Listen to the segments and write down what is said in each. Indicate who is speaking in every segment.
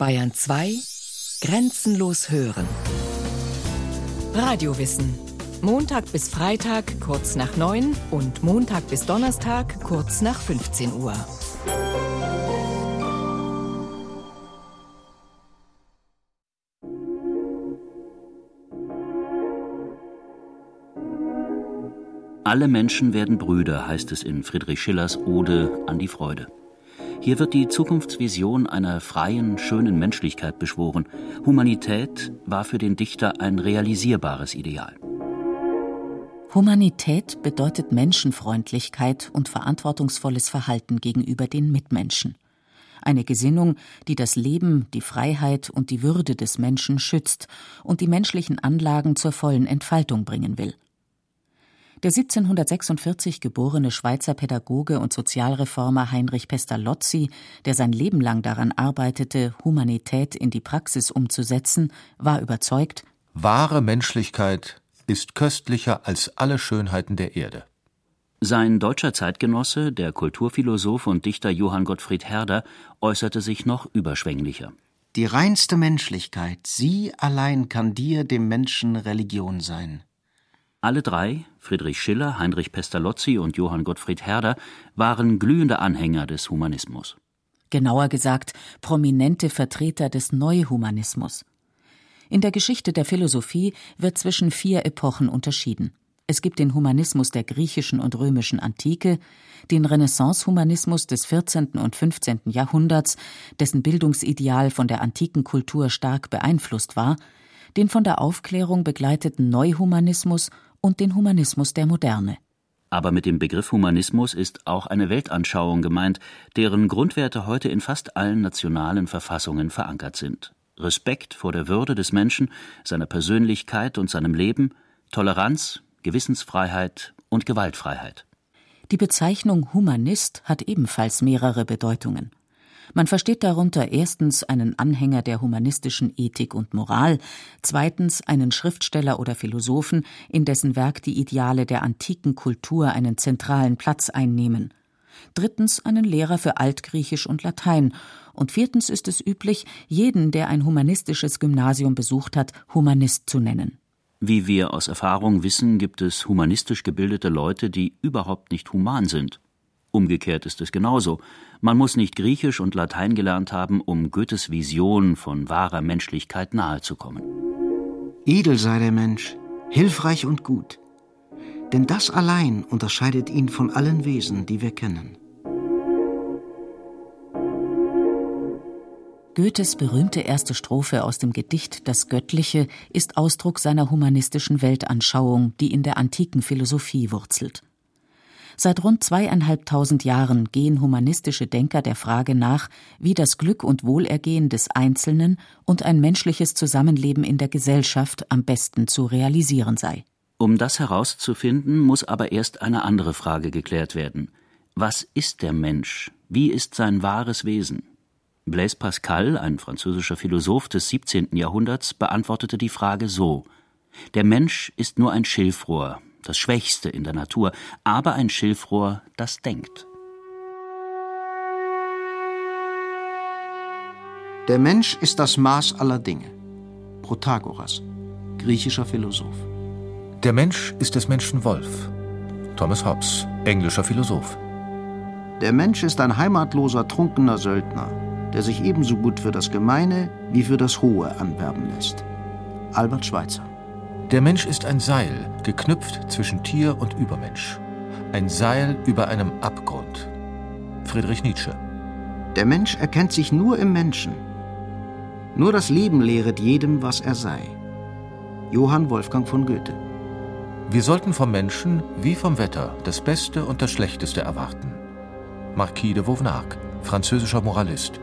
Speaker 1: Bayern 2 Grenzenlos hören. Radiowissen. Montag bis Freitag kurz nach 9 und Montag bis Donnerstag kurz nach 15 Uhr.
Speaker 2: Alle Menschen werden Brüder, heißt es in Friedrich Schillers Ode an die Freude. Hier wird die Zukunftsvision einer freien, schönen Menschlichkeit beschworen. Humanität war für den Dichter ein realisierbares Ideal.
Speaker 3: Humanität bedeutet Menschenfreundlichkeit und verantwortungsvolles Verhalten gegenüber den Mitmenschen. Eine Gesinnung, die das Leben, die Freiheit und die Würde des Menschen schützt und die menschlichen Anlagen zur vollen Entfaltung bringen will. Der 1746 geborene Schweizer Pädagoge und Sozialreformer Heinrich Pestalozzi, der sein Leben lang daran arbeitete, Humanität in die Praxis umzusetzen, war überzeugt,
Speaker 4: Wahre Menschlichkeit ist köstlicher als alle Schönheiten der Erde.
Speaker 2: Sein deutscher Zeitgenosse, der Kulturphilosoph und Dichter Johann Gottfried Herder, äußerte sich noch überschwänglicher.
Speaker 5: Die reinste Menschlichkeit, sie allein kann dir, dem Menschen, Religion sein.
Speaker 2: Alle drei, Friedrich Schiller, Heinrich Pestalozzi und Johann Gottfried Herder, waren glühende Anhänger des Humanismus.
Speaker 3: Genauer gesagt, prominente Vertreter des Neuhumanismus. In der Geschichte der Philosophie wird zwischen vier Epochen unterschieden. Es gibt den Humanismus der griechischen und römischen Antike, den Renaissance-Humanismus des 14. und 15. Jahrhunderts, dessen Bildungsideal von der antiken Kultur stark beeinflusst war, den von der Aufklärung begleiteten Neuhumanismus und den Humanismus der Moderne.
Speaker 2: Aber mit dem Begriff Humanismus ist auch eine Weltanschauung gemeint, deren Grundwerte heute in fast allen nationalen Verfassungen verankert sind. Respekt vor der Würde des Menschen, seiner Persönlichkeit und seinem Leben, Toleranz, Gewissensfreiheit und Gewaltfreiheit.
Speaker 3: Die Bezeichnung Humanist hat ebenfalls mehrere Bedeutungen. Man versteht darunter erstens einen Anhänger der humanistischen Ethik und Moral, zweitens einen Schriftsteller oder Philosophen, in dessen Werk die Ideale der antiken Kultur einen zentralen Platz einnehmen, drittens einen Lehrer für Altgriechisch und Latein, und viertens ist es üblich, jeden, der ein humanistisches Gymnasium besucht hat, Humanist zu nennen.
Speaker 2: Wie wir aus Erfahrung wissen, gibt es humanistisch gebildete Leute, die überhaupt nicht human sind. Umgekehrt ist es genauso. Man muss nicht Griechisch und Latein gelernt haben, um Goethes Vision von wahrer Menschlichkeit nahezukommen.
Speaker 5: Edel sei der Mensch, hilfreich und gut. Denn das allein unterscheidet ihn von allen Wesen, die wir kennen.
Speaker 3: Goethes berühmte erste Strophe aus dem Gedicht Das Göttliche ist Ausdruck seiner humanistischen Weltanschauung, die in der antiken Philosophie wurzelt. Seit rund zweieinhalbtausend Jahren gehen humanistische Denker der Frage nach, wie das Glück und Wohlergehen des Einzelnen und ein menschliches Zusammenleben in der Gesellschaft am besten zu realisieren sei.
Speaker 2: Um das herauszufinden, muss aber erst eine andere Frage geklärt werden. Was ist der Mensch? Wie ist sein wahres Wesen? Blaise Pascal, ein französischer Philosoph des 17. Jahrhunderts, beantwortete die Frage so Der Mensch ist nur ein Schilfrohr, das Schwächste in der Natur, aber ein Schilfrohr, das denkt.
Speaker 5: Der Mensch ist das Maß aller Dinge. Protagoras, griechischer Philosoph.
Speaker 4: Der Mensch ist des Menschen Wolf. Thomas Hobbes, englischer Philosoph.
Speaker 5: Der Mensch ist ein heimatloser, trunkener Söldner, der sich ebenso gut für das Gemeine wie für das Hohe anwerben lässt. Albert Schweitzer.
Speaker 4: Der Mensch ist ein Seil, geknüpft zwischen Tier und Übermensch. Ein Seil über einem Abgrund. Friedrich Nietzsche.
Speaker 5: Der Mensch erkennt sich nur im Menschen. Nur das Leben lehret jedem, was er sei. Johann Wolfgang von Goethe.
Speaker 4: Wir sollten vom Menschen wie vom Wetter das Beste und das Schlechteste erwarten. Marquis de Vauvenargues, französischer Moralist.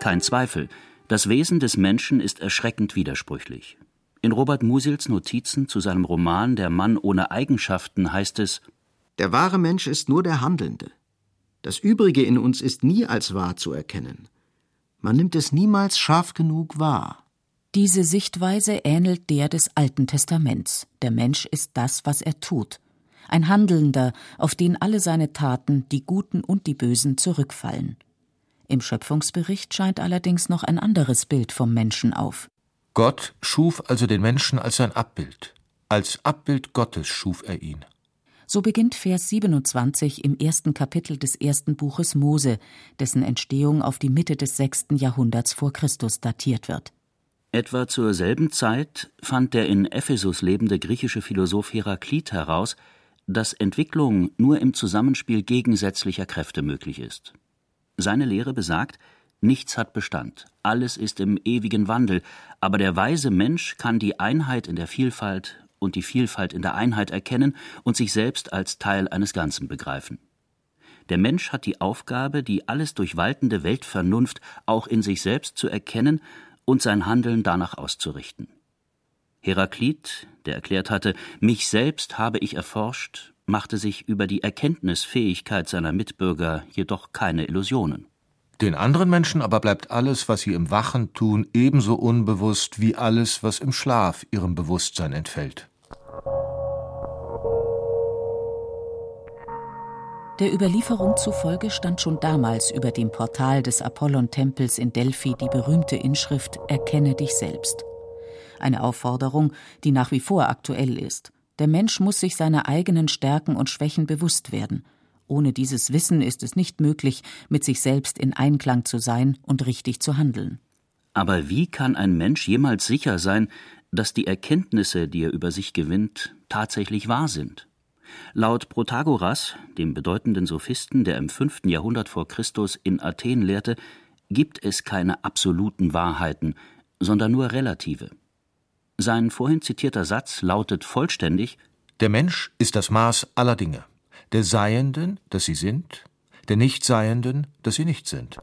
Speaker 2: Kein Zweifel, das Wesen des Menschen ist erschreckend widersprüchlich. In Robert Musils Notizen zu seinem Roman Der Mann ohne Eigenschaften heißt es
Speaker 5: Der wahre Mensch ist nur der Handelnde. Das Übrige in uns ist nie als wahr zu erkennen. Man nimmt es niemals scharf genug wahr.
Speaker 3: Diese Sichtweise ähnelt der des Alten Testaments. Der Mensch ist das, was er tut. ein Handelnder, auf den alle seine Taten, die Guten und die Bösen, zurückfallen. Im Schöpfungsbericht scheint allerdings noch ein anderes Bild vom Menschen auf.
Speaker 4: Gott schuf also den Menschen als sein Abbild. Als Abbild Gottes schuf er ihn.
Speaker 3: So beginnt Vers 27 im ersten Kapitel des ersten Buches Mose, dessen Entstehung auf die Mitte des sechsten Jahrhunderts vor Christus datiert wird.
Speaker 2: Etwa zur selben Zeit fand der in Ephesus lebende griechische Philosoph Heraklit heraus, dass Entwicklung nur im Zusammenspiel gegensätzlicher Kräfte möglich ist. Seine Lehre besagt, nichts hat Bestand, alles ist im ewigen Wandel, aber der weise Mensch kann die Einheit in der Vielfalt und die Vielfalt in der Einheit erkennen und sich selbst als Teil eines Ganzen begreifen. Der Mensch hat die Aufgabe, die alles durchwaltende Weltvernunft auch in sich selbst zu erkennen und sein Handeln danach auszurichten. Heraklit, der erklärt hatte, mich selbst habe ich erforscht, machte sich über die Erkenntnisfähigkeit seiner Mitbürger jedoch keine Illusionen.
Speaker 4: Den anderen Menschen aber bleibt alles, was sie im Wachen tun, ebenso unbewusst wie alles, was im Schlaf ihrem Bewusstsein entfällt.
Speaker 3: Der Überlieferung zufolge stand schon damals über dem Portal des Apollon-Tempels in Delphi die berühmte Inschrift Erkenne dich selbst. Eine Aufforderung, die nach wie vor aktuell ist. Der Mensch muss sich seiner eigenen Stärken und Schwächen bewusst werden. Ohne dieses Wissen ist es nicht möglich, mit sich selbst in Einklang zu sein und richtig zu handeln.
Speaker 2: Aber wie kann ein Mensch jemals sicher sein, dass die Erkenntnisse, die er über sich gewinnt, tatsächlich wahr sind? Laut Protagoras, dem bedeutenden Sophisten, der im fünften Jahrhundert vor Christus in Athen lehrte, gibt es keine absoluten Wahrheiten, sondern nur relative. Sein vorhin zitierter Satz lautet vollständig
Speaker 4: Der Mensch ist das Maß aller Dinge, der Seienden, dass sie sind, der Nichtseienden, dass sie nicht sind.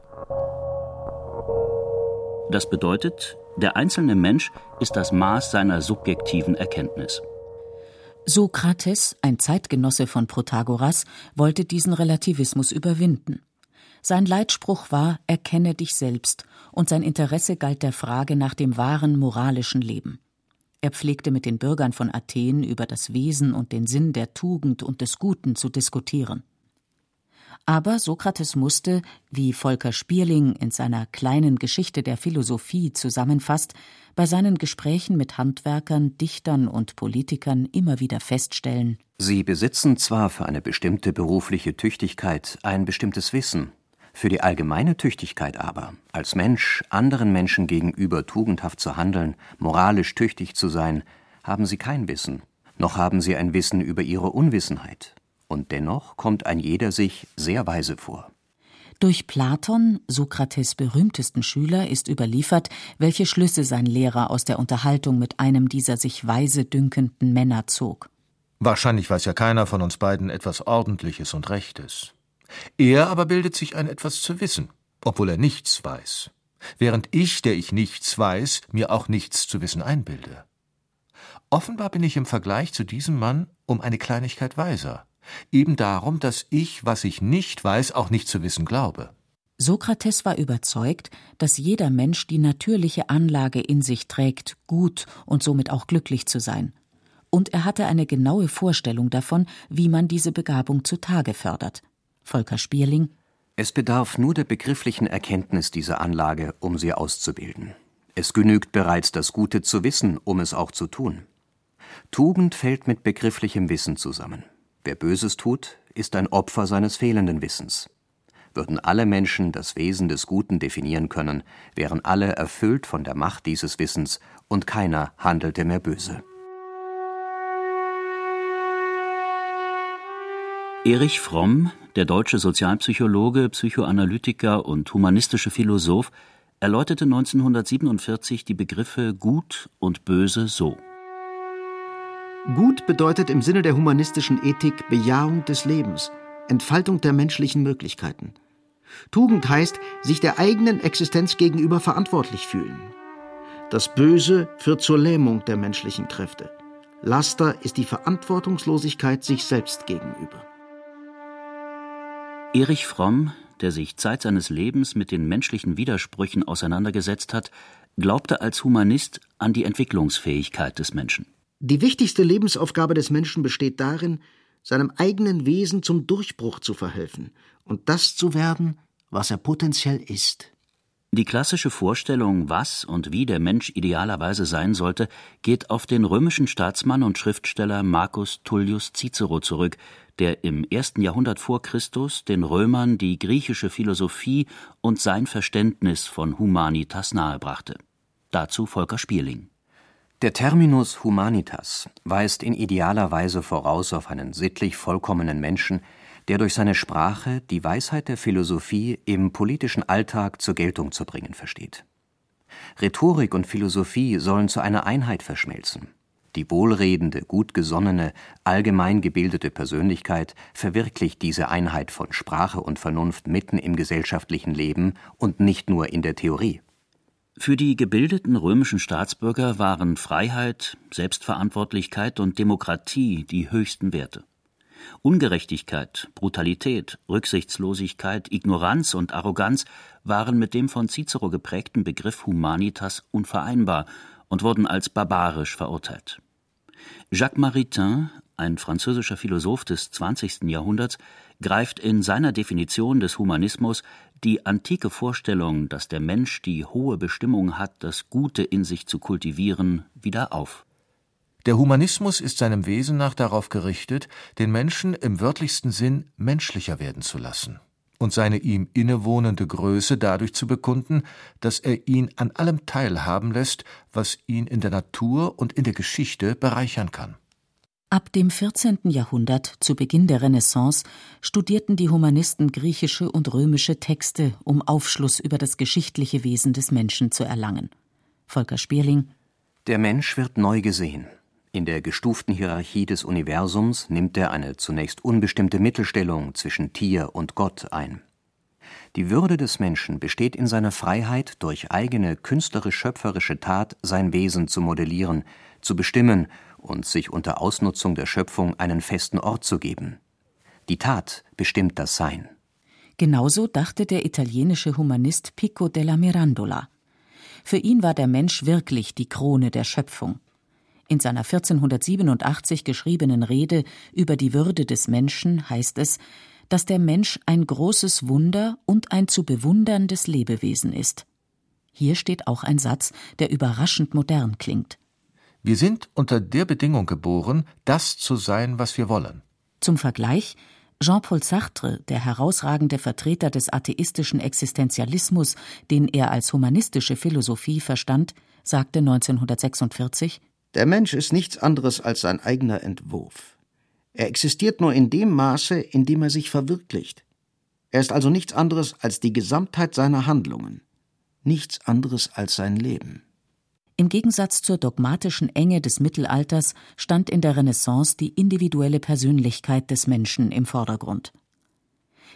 Speaker 2: Das bedeutet, der einzelne Mensch ist das Maß seiner subjektiven Erkenntnis.
Speaker 3: Sokrates, ein Zeitgenosse von Protagoras, wollte diesen Relativismus überwinden. Sein Leitspruch war Erkenne dich selbst, und sein Interesse galt der Frage nach dem wahren moralischen Leben. Er pflegte mit den Bürgern von Athen über das Wesen und den Sinn der Tugend und des Guten zu diskutieren. Aber Sokrates musste, wie Volker Spierling in seiner kleinen Geschichte der Philosophie zusammenfasst, bei seinen Gesprächen mit Handwerkern, Dichtern und Politikern immer wieder feststellen
Speaker 6: Sie besitzen zwar für eine bestimmte berufliche Tüchtigkeit ein bestimmtes Wissen, für die allgemeine Tüchtigkeit aber, als Mensch anderen Menschen gegenüber tugendhaft zu handeln, moralisch tüchtig zu sein, haben sie kein Wissen, noch haben sie ein Wissen über ihre Unwissenheit. Und dennoch kommt ein jeder sich sehr weise vor.
Speaker 3: Durch Platon, Sokrates berühmtesten Schüler, ist überliefert, welche Schlüsse sein Lehrer aus der Unterhaltung mit einem dieser sich weise dünkenden Männer zog.
Speaker 4: Wahrscheinlich weiß ja keiner von uns beiden etwas Ordentliches und Rechtes. Er aber bildet sich ein, etwas zu wissen, obwohl er nichts weiß, während ich, der ich nichts weiß, mir auch nichts zu wissen einbilde. Offenbar bin ich im Vergleich zu diesem Mann um eine Kleinigkeit weiser, eben darum, dass ich, was ich nicht weiß, auch nicht zu wissen glaube.
Speaker 3: Sokrates war überzeugt, dass jeder Mensch die natürliche Anlage in sich trägt, gut und somit auch glücklich zu sein. Und er hatte eine genaue Vorstellung davon, wie man diese Begabung zutage fördert. Volker Spierling
Speaker 6: Es bedarf nur der begrifflichen Erkenntnis dieser Anlage, um sie auszubilden. Es genügt bereits das Gute zu wissen, um es auch zu tun. Tugend fällt mit begrifflichem Wissen zusammen. Wer Böses tut, ist ein Opfer seines fehlenden Wissens. Würden alle Menschen das Wesen des Guten definieren können, wären alle erfüllt von der Macht dieses Wissens und keiner handelte mehr böse.
Speaker 2: Erich Fromm, der deutsche Sozialpsychologe, Psychoanalytiker und humanistische Philosoph, erläuterte 1947 die Begriffe Gut und Böse so.
Speaker 5: Gut bedeutet im Sinne der humanistischen Ethik Bejahung des Lebens, Entfaltung der menschlichen Möglichkeiten. Tugend heißt, sich der eigenen Existenz gegenüber verantwortlich fühlen. Das Böse führt zur Lähmung der menschlichen Kräfte. Laster ist die Verantwortungslosigkeit sich selbst gegenüber.
Speaker 2: Erich Fromm, der sich Zeit seines Lebens mit den menschlichen Widersprüchen auseinandergesetzt hat, glaubte als Humanist an die Entwicklungsfähigkeit des Menschen.
Speaker 5: Die wichtigste Lebensaufgabe des Menschen besteht darin, seinem eigenen Wesen zum Durchbruch zu verhelfen und das zu werden, was er potenziell ist.
Speaker 2: Die klassische Vorstellung, was und wie der Mensch idealerweise sein sollte, geht auf den römischen Staatsmann und Schriftsteller Marcus Tullius Cicero zurück, der im ersten Jahrhundert vor Christus den Römern die griechische Philosophie und sein Verständnis von Humanitas nahebrachte. Dazu Volker Spierling.
Speaker 6: Der Terminus humanitas weist in idealer Weise voraus auf einen sittlich vollkommenen Menschen, der durch seine Sprache die Weisheit der Philosophie im politischen Alltag zur Geltung zu bringen versteht. Rhetorik und Philosophie sollen zu einer Einheit verschmelzen. Die wohlredende, gut gesonnene, allgemein gebildete Persönlichkeit verwirklicht diese Einheit von Sprache und Vernunft mitten im gesellschaftlichen Leben und nicht nur in der Theorie.
Speaker 2: Für die gebildeten römischen Staatsbürger waren Freiheit, Selbstverantwortlichkeit und Demokratie die höchsten Werte. Ungerechtigkeit, Brutalität, Rücksichtslosigkeit, Ignoranz und Arroganz waren mit dem von Cicero geprägten Begriff Humanitas unvereinbar und wurden als barbarisch verurteilt. Jacques Maritain, ein französischer Philosoph des 20. Jahrhunderts, greift in seiner Definition des Humanismus die antike Vorstellung, dass der Mensch die hohe Bestimmung hat, das Gute in sich zu kultivieren, wieder auf.
Speaker 4: Der Humanismus ist seinem Wesen nach darauf gerichtet, den Menschen im wörtlichsten Sinn menschlicher werden zu lassen und seine ihm innewohnende Größe dadurch zu bekunden, dass er ihn an allem teilhaben lässt, was ihn in der Natur und in der Geschichte bereichern kann.
Speaker 3: Ab dem 14. Jahrhundert, zu Beginn der Renaissance, studierten die Humanisten griechische und römische Texte, um Aufschluss über das geschichtliche Wesen des Menschen zu erlangen. Volker Spierling
Speaker 6: Der Mensch wird neu gesehen. In der gestuften Hierarchie des Universums nimmt er eine zunächst unbestimmte Mittelstellung zwischen Tier und Gott ein. Die Würde des Menschen besteht in seiner Freiheit, durch eigene künstlerisch-schöpferische Tat sein Wesen zu modellieren, zu bestimmen und sich unter Ausnutzung der Schöpfung einen festen Ort zu geben. Die Tat bestimmt das Sein.
Speaker 3: Genauso dachte der italienische Humanist Pico della Mirandola. Für ihn war der Mensch wirklich die Krone der Schöpfung. In seiner 1487 geschriebenen Rede über die Würde des Menschen heißt es, dass der Mensch ein großes Wunder und ein zu bewunderndes Lebewesen ist. Hier steht auch ein Satz, der überraschend modern klingt.
Speaker 4: Wir sind unter der Bedingung geboren, das zu sein, was wir wollen.
Speaker 3: Zum Vergleich Jean-Paul Sartre, der herausragende Vertreter des atheistischen Existenzialismus, den er als humanistische Philosophie verstand, sagte 1946
Speaker 5: Der Mensch ist nichts anderes als sein eigener Entwurf. Er existiert nur in dem Maße, in dem er sich verwirklicht. Er ist also nichts anderes als die Gesamtheit seiner Handlungen, nichts anderes als sein Leben.
Speaker 3: Im Gegensatz zur dogmatischen Enge des Mittelalters stand in der Renaissance die individuelle Persönlichkeit des Menschen im Vordergrund.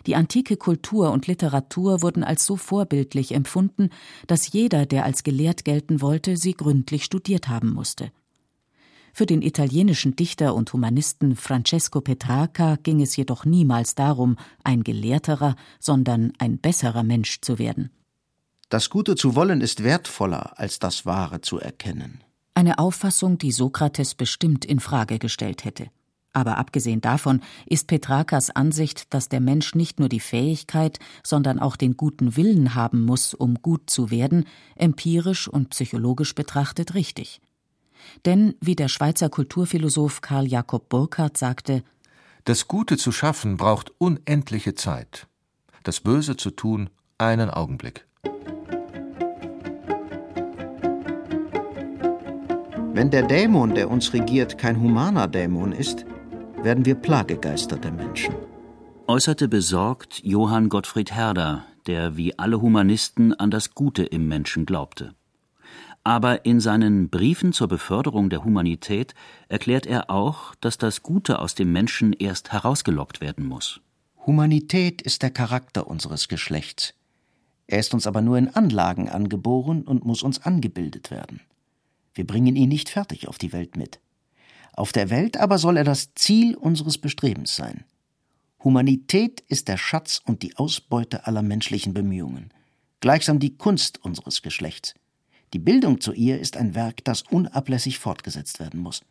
Speaker 3: Die antike Kultur und Literatur wurden als so vorbildlich empfunden, dass jeder, der als gelehrt gelten wollte, sie gründlich studiert haben musste. Für den italienischen Dichter und Humanisten Francesco Petrarca ging es jedoch niemals darum, ein gelehrterer, sondern ein besserer Mensch zu werden.
Speaker 5: Das Gute zu wollen ist wertvoller, als das Wahre zu erkennen.
Speaker 3: Eine Auffassung, die Sokrates bestimmt in Frage gestellt hätte. Aber abgesehen davon ist Petrakas Ansicht, dass der Mensch nicht nur die Fähigkeit, sondern auch den guten Willen haben muss, um gut zu werden, empirisch und psychologisch betrachtet richtig. Denn, wie der Schweizer Kulturphilosoph Karl Jakob Burckhardt sagte,
Speaker 4: Das Gute zu schaffen braucht unendliche Zeit, das Böse zu tun einen Augenblick.
Speaker 5: Wenn der Dämon, der uns regiert, kein humaner Dämon ist, werden wir Plagegeister der Menschen.
Speaker 2: Äußerte besorgt Johann Gottfried Herder, der wie alle Humanisten an das Gute im Menschen glaubte. Aber in seinen Briefen zur Beförderung der Humanität erklärt er auch, dass das Gute aus dem Menschen erst herausgelockt werden muss.
Speaker 5: Humanität ist der Charakter unseres Geschlechts. Er ist uns aber nur in Anlagen angeboren und muss uns angebildet werden. Wir bringen ihn nicht fertig auf die Welt mit. Auf der Welt aber soll er das Ziel unseres Bestrebens sein. Humanität ist der Schatz und die Ausbeute aller menschlichen Bemühungen, gleichsam die Kunst unseres Geschlechts. Die Bildung zu ihr ist ein Werk, das unablässig fortgesetzt werden muss.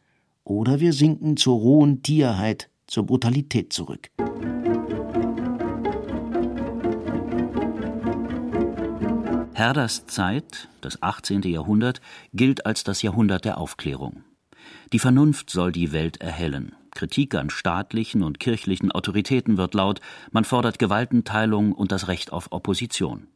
Speaker 5: Oder wir sinken zur rohen Tierheit, zur Brutalität zurück.
Speaker 2: Herders Zeit, das 18. Jahrhundert, gilt als das Jahrhundert der Aufklärung. Die Vernunft soll die Welt erhellen. Kritik an staatlichen und kirchlichen Autoritäten wird laut, man fordert Gewaltenteilung und das Recht auf Opposition.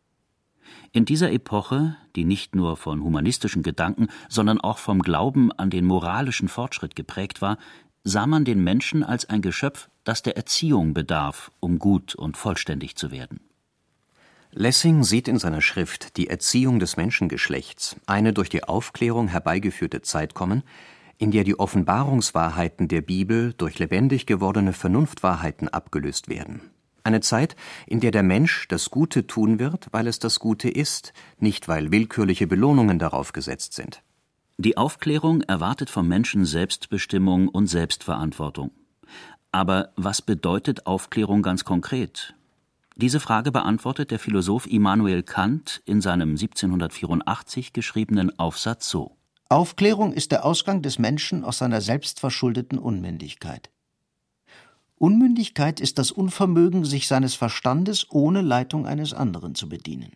Speaker 2: In dieser Epoche, die nicht nur von humanistischen Gedanken, sondern auch vom Glauben an den moralischen Fortschritt geprägt war, sah man den Menschen als ein Geschöpf, das der Erziehung bedarf, um gut und vollständig zu werden.
Speaker 6: Lessing sieht in seiner Schrift Die Erziehung des Menschengeschlechts eine durch die Aufklärung herbeigeführte Zeit kommen, in der die Offenbarungswahrheiten der Bibel durch lebendig gewordene Vernunftwahrheiten abgelöst werden. Eine Zeit, in der der Mensch das Gute tun wird, weil es das Gute ist, nicht weil willkürliche Belohnungen darauf gesetzt sind.
Speaker 2: Die Aufklärung erwartet vom Menschen Selbstbestimmung und Selbstverantwortung. Aber was bedeutet Aufklärung ganz konkret? Diese Frage beantwortet der Philosoph Immanuel Kant in seinem 1784 geschriebenen Aufsatz so
Speaker 5: Aufklärung ist der Ausgang des Menschen aus seiner selbstverschuldeten Unmündigkeit. Unmündigkeit ist das Unvermögen, sich seines Verstandes ohne Leitung eines anderen zu bedienen.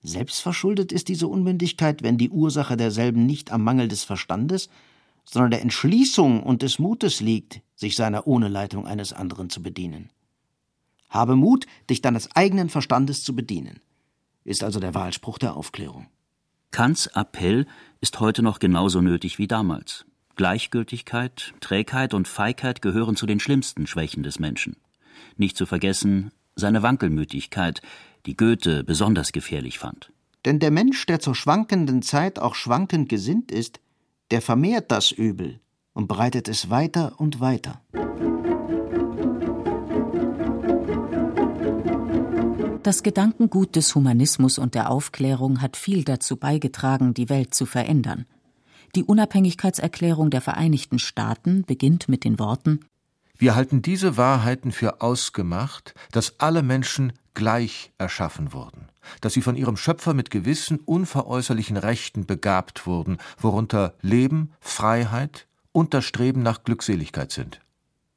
Speaker 5: Selbstverschuldet ist diese Unmündigkeit, wenn die Ursache derselben nicht am Mangel des Verstandes, sondern der Entschließung und des Mutes liegt, sich seiner ohne Leitung eines anderen zu bedienen. Habe Mut, dich deines eigenen Verstandes zu bedienen, ist also der Wahlspruch der Aufklärung.
Speaker 2: Kants Appell ist heute noch genauso nötig wie damals. Gleichgültigkeit, Trägheit und Feigheit gehören zu den schlimmsten Schwächen des Menschen. Nicht zu vergessen seine Wankelmütigkeit, die Goethe besonders gefährlich fand.
Speaker 5: Denn der Mensch, der zur schwankenden Zeit auch schwankend gesinnt ist, der vermehrt das Übel und breitet es weiter und weiter.
Speaker 3: Das Gedankengut des Humanismus und der Aufklärung hat viel dazu beigetragen, die Welt zu verändern. Die Unabhängigkeitserklärung der Vereinigten Staaten beginnt mit den Worten
Speaker 4: Wir halten diese Wahrheiten für ausgemacht, dass alle Menschen gleich erschaffen wurden, dass sie von ihrem Schöpfer mit gewissen unveräußerlichen Rechten begabt wurden, worunter Leben, Freiheit und das Streben nach Glückseligkeit sind.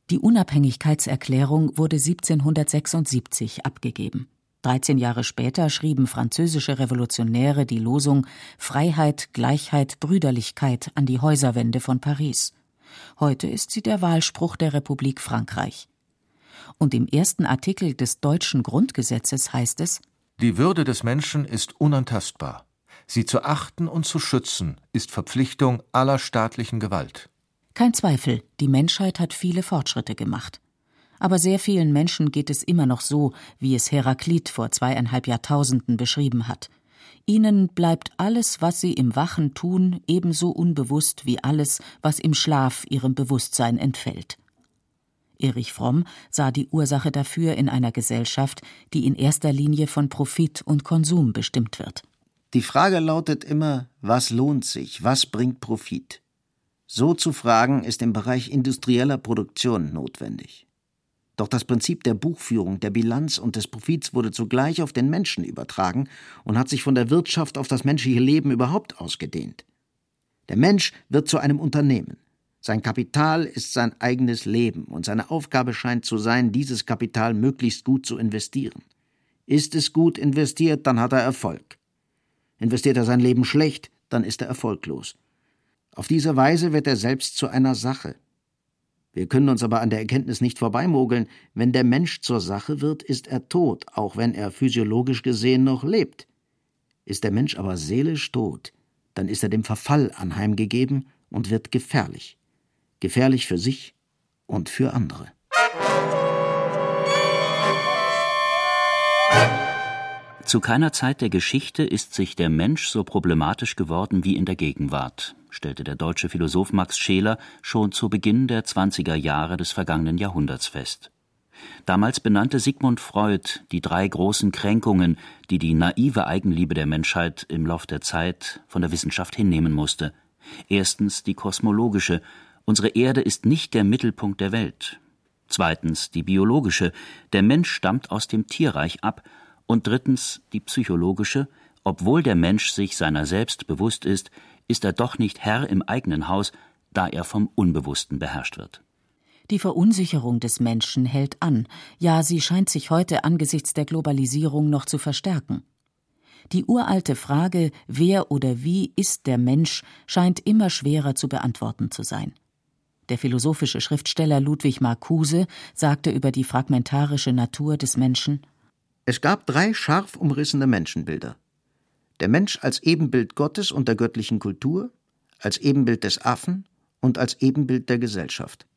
Speaker 3: Die Unabhängigkeitserklärung wurde 1776 abgegeben. 13 Jahre später schrieben französische Revolutionäre die Losung Freiheit, Gleichheit, Brüderlichkeit an die Häuserwände von Paris. Heute ist sie der Wahlspruch der Republik Frankreich. Und im ersten Artikel des deutschen Grundgesetzes heißt es
Speaker 4: Die Würde des Menschen ist unantastbar. Sie zu achten und zu schützen ist Verpflichtung aller staatlichen Gewalt.
Speaker 3: Kein Zweifel, die Menschheit hat viele Fortschritte gemacht aber sehr vielen Menschen geht es immer noch so, wie es Heraklit vor zweieinhalb Jahrtausenden beschrieben hat. Ihnen bleibt alles, was sie im Wachen tun, ebenso unbewusst wie alles, was im Schlaf ihrem Bewusstsein entfällt. Erich Fromm sah die Ursache dafür in einer Gesellschaft, die in erster Linie von Profit und Konsum bestimmt wird.
Speaker 5: Die Frage lautet immer, was lohnt sich, was bringt Profit? So zu fragen ist im Bereich industrieller Produktion notwendig. Doch das Prinzip der Buchführung, der Bilanz und des Profits wurde zugleich auf den Menschen übertragen und hat sich von der Wirtschaft auf das menschliche Leben überhaupt ausgedehnt. Der Mensch wird zu einem Unternehmen. Sein Kapital ist sein eigenes Leben und seine Aufgabe scheint zu sein, dieses Kapital möglichst gut zu investieren. Ist es gut investiert, dann hat er Erfolg. Investiert er sein Leben schlecht, dann ist er erfolglos. Auf diese Weise wird er selbst zu einer Sache, wir können uns aber an der Erkenntnis nicht vorbeimogeln, wenn der Mensch zur Sache wird, ist er tot, auch wenn er physiologisch gesehen noch lebt. Ist der Mensch aber seelisch tot, dann ist er dem Verfall anheimgegeben und wird gefährlich. Gefährlich für sich und für andere.
Speaker 2: Zu keiner Zeit der Geschichte ist sich der Mensch so problematisch geworden wie in der Gegenwart, stellte der deutsche Philosoph Max Scheler schon zu Beginn der 20er Jahre des vergangenen Jahrhunderts fest. Damals benannte Sigmund Freud die drei großen Kränkungen, die die naive Eigenliebe der Menschheit im Lauf der Zeit von der Wissenschaft hinnehmen musste. Erstens die kosmologische. Unsere Erde ist nicht der Mittelpunkt der Welt. Zweitens die biologische. Der Mensch stammt aus dem Tierreich ab und drittens die psychologische, obwohl der Mensch sich seiner selbst bewusst ist, ist er doch nicht Herr im eigenen Haus, da er vom Unbewussten beherrscht wird.
Speaker 3: Die Verunsicherung des Menschen hält an, ja, sie scheint sich heute angesichts der Globalisierung noch zu verstärken. Die uralte Frage, wer oder wie ist der Mensch, scheint immer schwerer zu beantworten zu sein. Der philosophische Schriftsteller Ludwig Marcuse sagte über die fragmentarische Natur des Menschen
Speaker 5: Es gab drei scharf umrissene Menschenbilder. Der Mensch als Ebenbild Gottes und der göttlichen Kultur, als Ebenbild des Affen und als Ebenbild der Gesellschaft.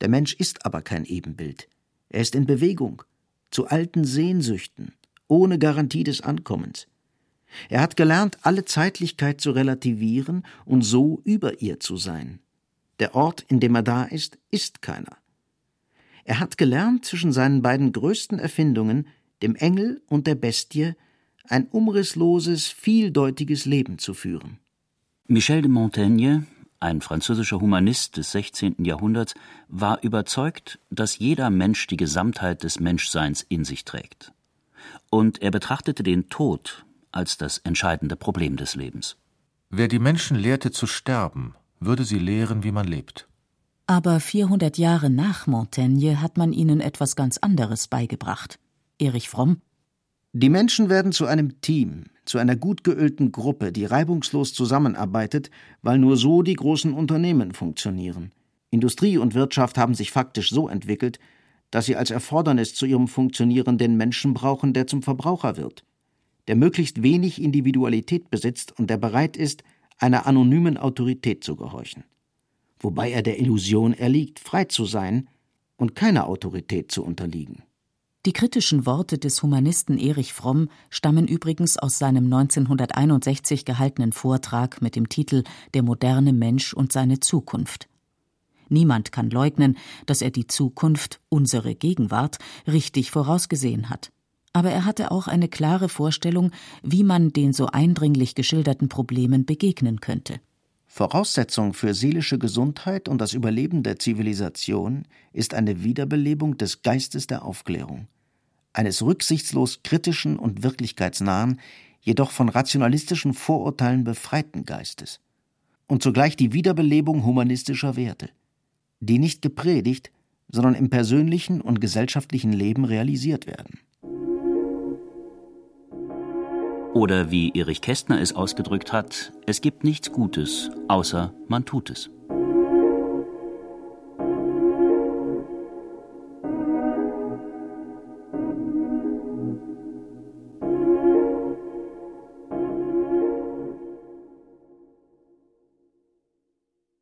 Speaker 5: Der Mensch ist aber kein Ebenbild. Er ist in Bewegung, zu alten Sehnsüchten, ohne Garantie des Ankommens. Er hat gelernt, alle Zeitlichkeit zu relativieren und so über ihr zu sein. Der Ort, in dem er da ist, ist keiner. Er hat gelernt, zwischen seinen beiden größten Erfindungen, dem Engel und der Bestie, ein umrissloses, vieldeutiges Leben zu führen.
Speaker 2: Michel de Montaigne, ein französischer Humanist des 16. Jahrhunderts, war überzeugt, dass jeder Mensch die Gesamtheit des Menschseins in sich trägt. Und er betrachtete den Tod als das entscheidende Problem des Lebens.
Speaker 4: Wer die Menschen lehrte zu sterben, würde sie lehren, wie man lebt.
Speaker 3: Aber 400 Jahre nach Montaigne hat man ihnen etwas ganz anderes beigebracht. Erich Fromm
Speaker 5: Die Menschen werden zu einem Team, zu einer gut geölten Gruppe, die reibungslos zusammenarbeitet, weil nur so die großen Unternehmen funktionieren. Industrie und Wirtschaft haben sich faktisch so entwickelt, dass sie als Erfordernis zu ihrem Funktionieren den Menschen brauchen, der zum Verbraucher wird, der möglichst wenig Individualität besitzt und der bereit ist, einer anonymen Autorität zu gehorchen, wobei er der Illusion erliegt, frei zu sein und keiner Autorität zu unterliegen.
Speaker 3: Die kritischen Worte des Humanisten Erich Fromm stammen übrigens aus seinem 1961 gehaltenen Vortrag mit dem Titel Der moderne Mensch und seine Zukunft. Niemand kann leugnen, dass er die Zukunft, unsere Gegenwart, richtig vorausgesehen hat aber er hatte auch eine klare Vorstellung, wie man den so eindringlich geschilderten Problemen begegnen könnte.
Speaker 5: Voraussetzung für seelische Gesundheit und das Überleben der Zivilisation ist eine Wiederbelebung des Geistes der Aufklärung, eines rücksichtslos kritischen und wirklichkeitsnahen, jedoch von rationalistischen Vorurteilen befreiten Geistes, und zugleich die Wiederbelebung humanistischer Werte, die nicht gepredigt, sondern im persönlichen und gesellschaftlichen Leben realisiert werden.
Speaker 2: Oder wie Erich Kästner es ausgedrückt hat, es gibt nichts Gutes, außer man tut es.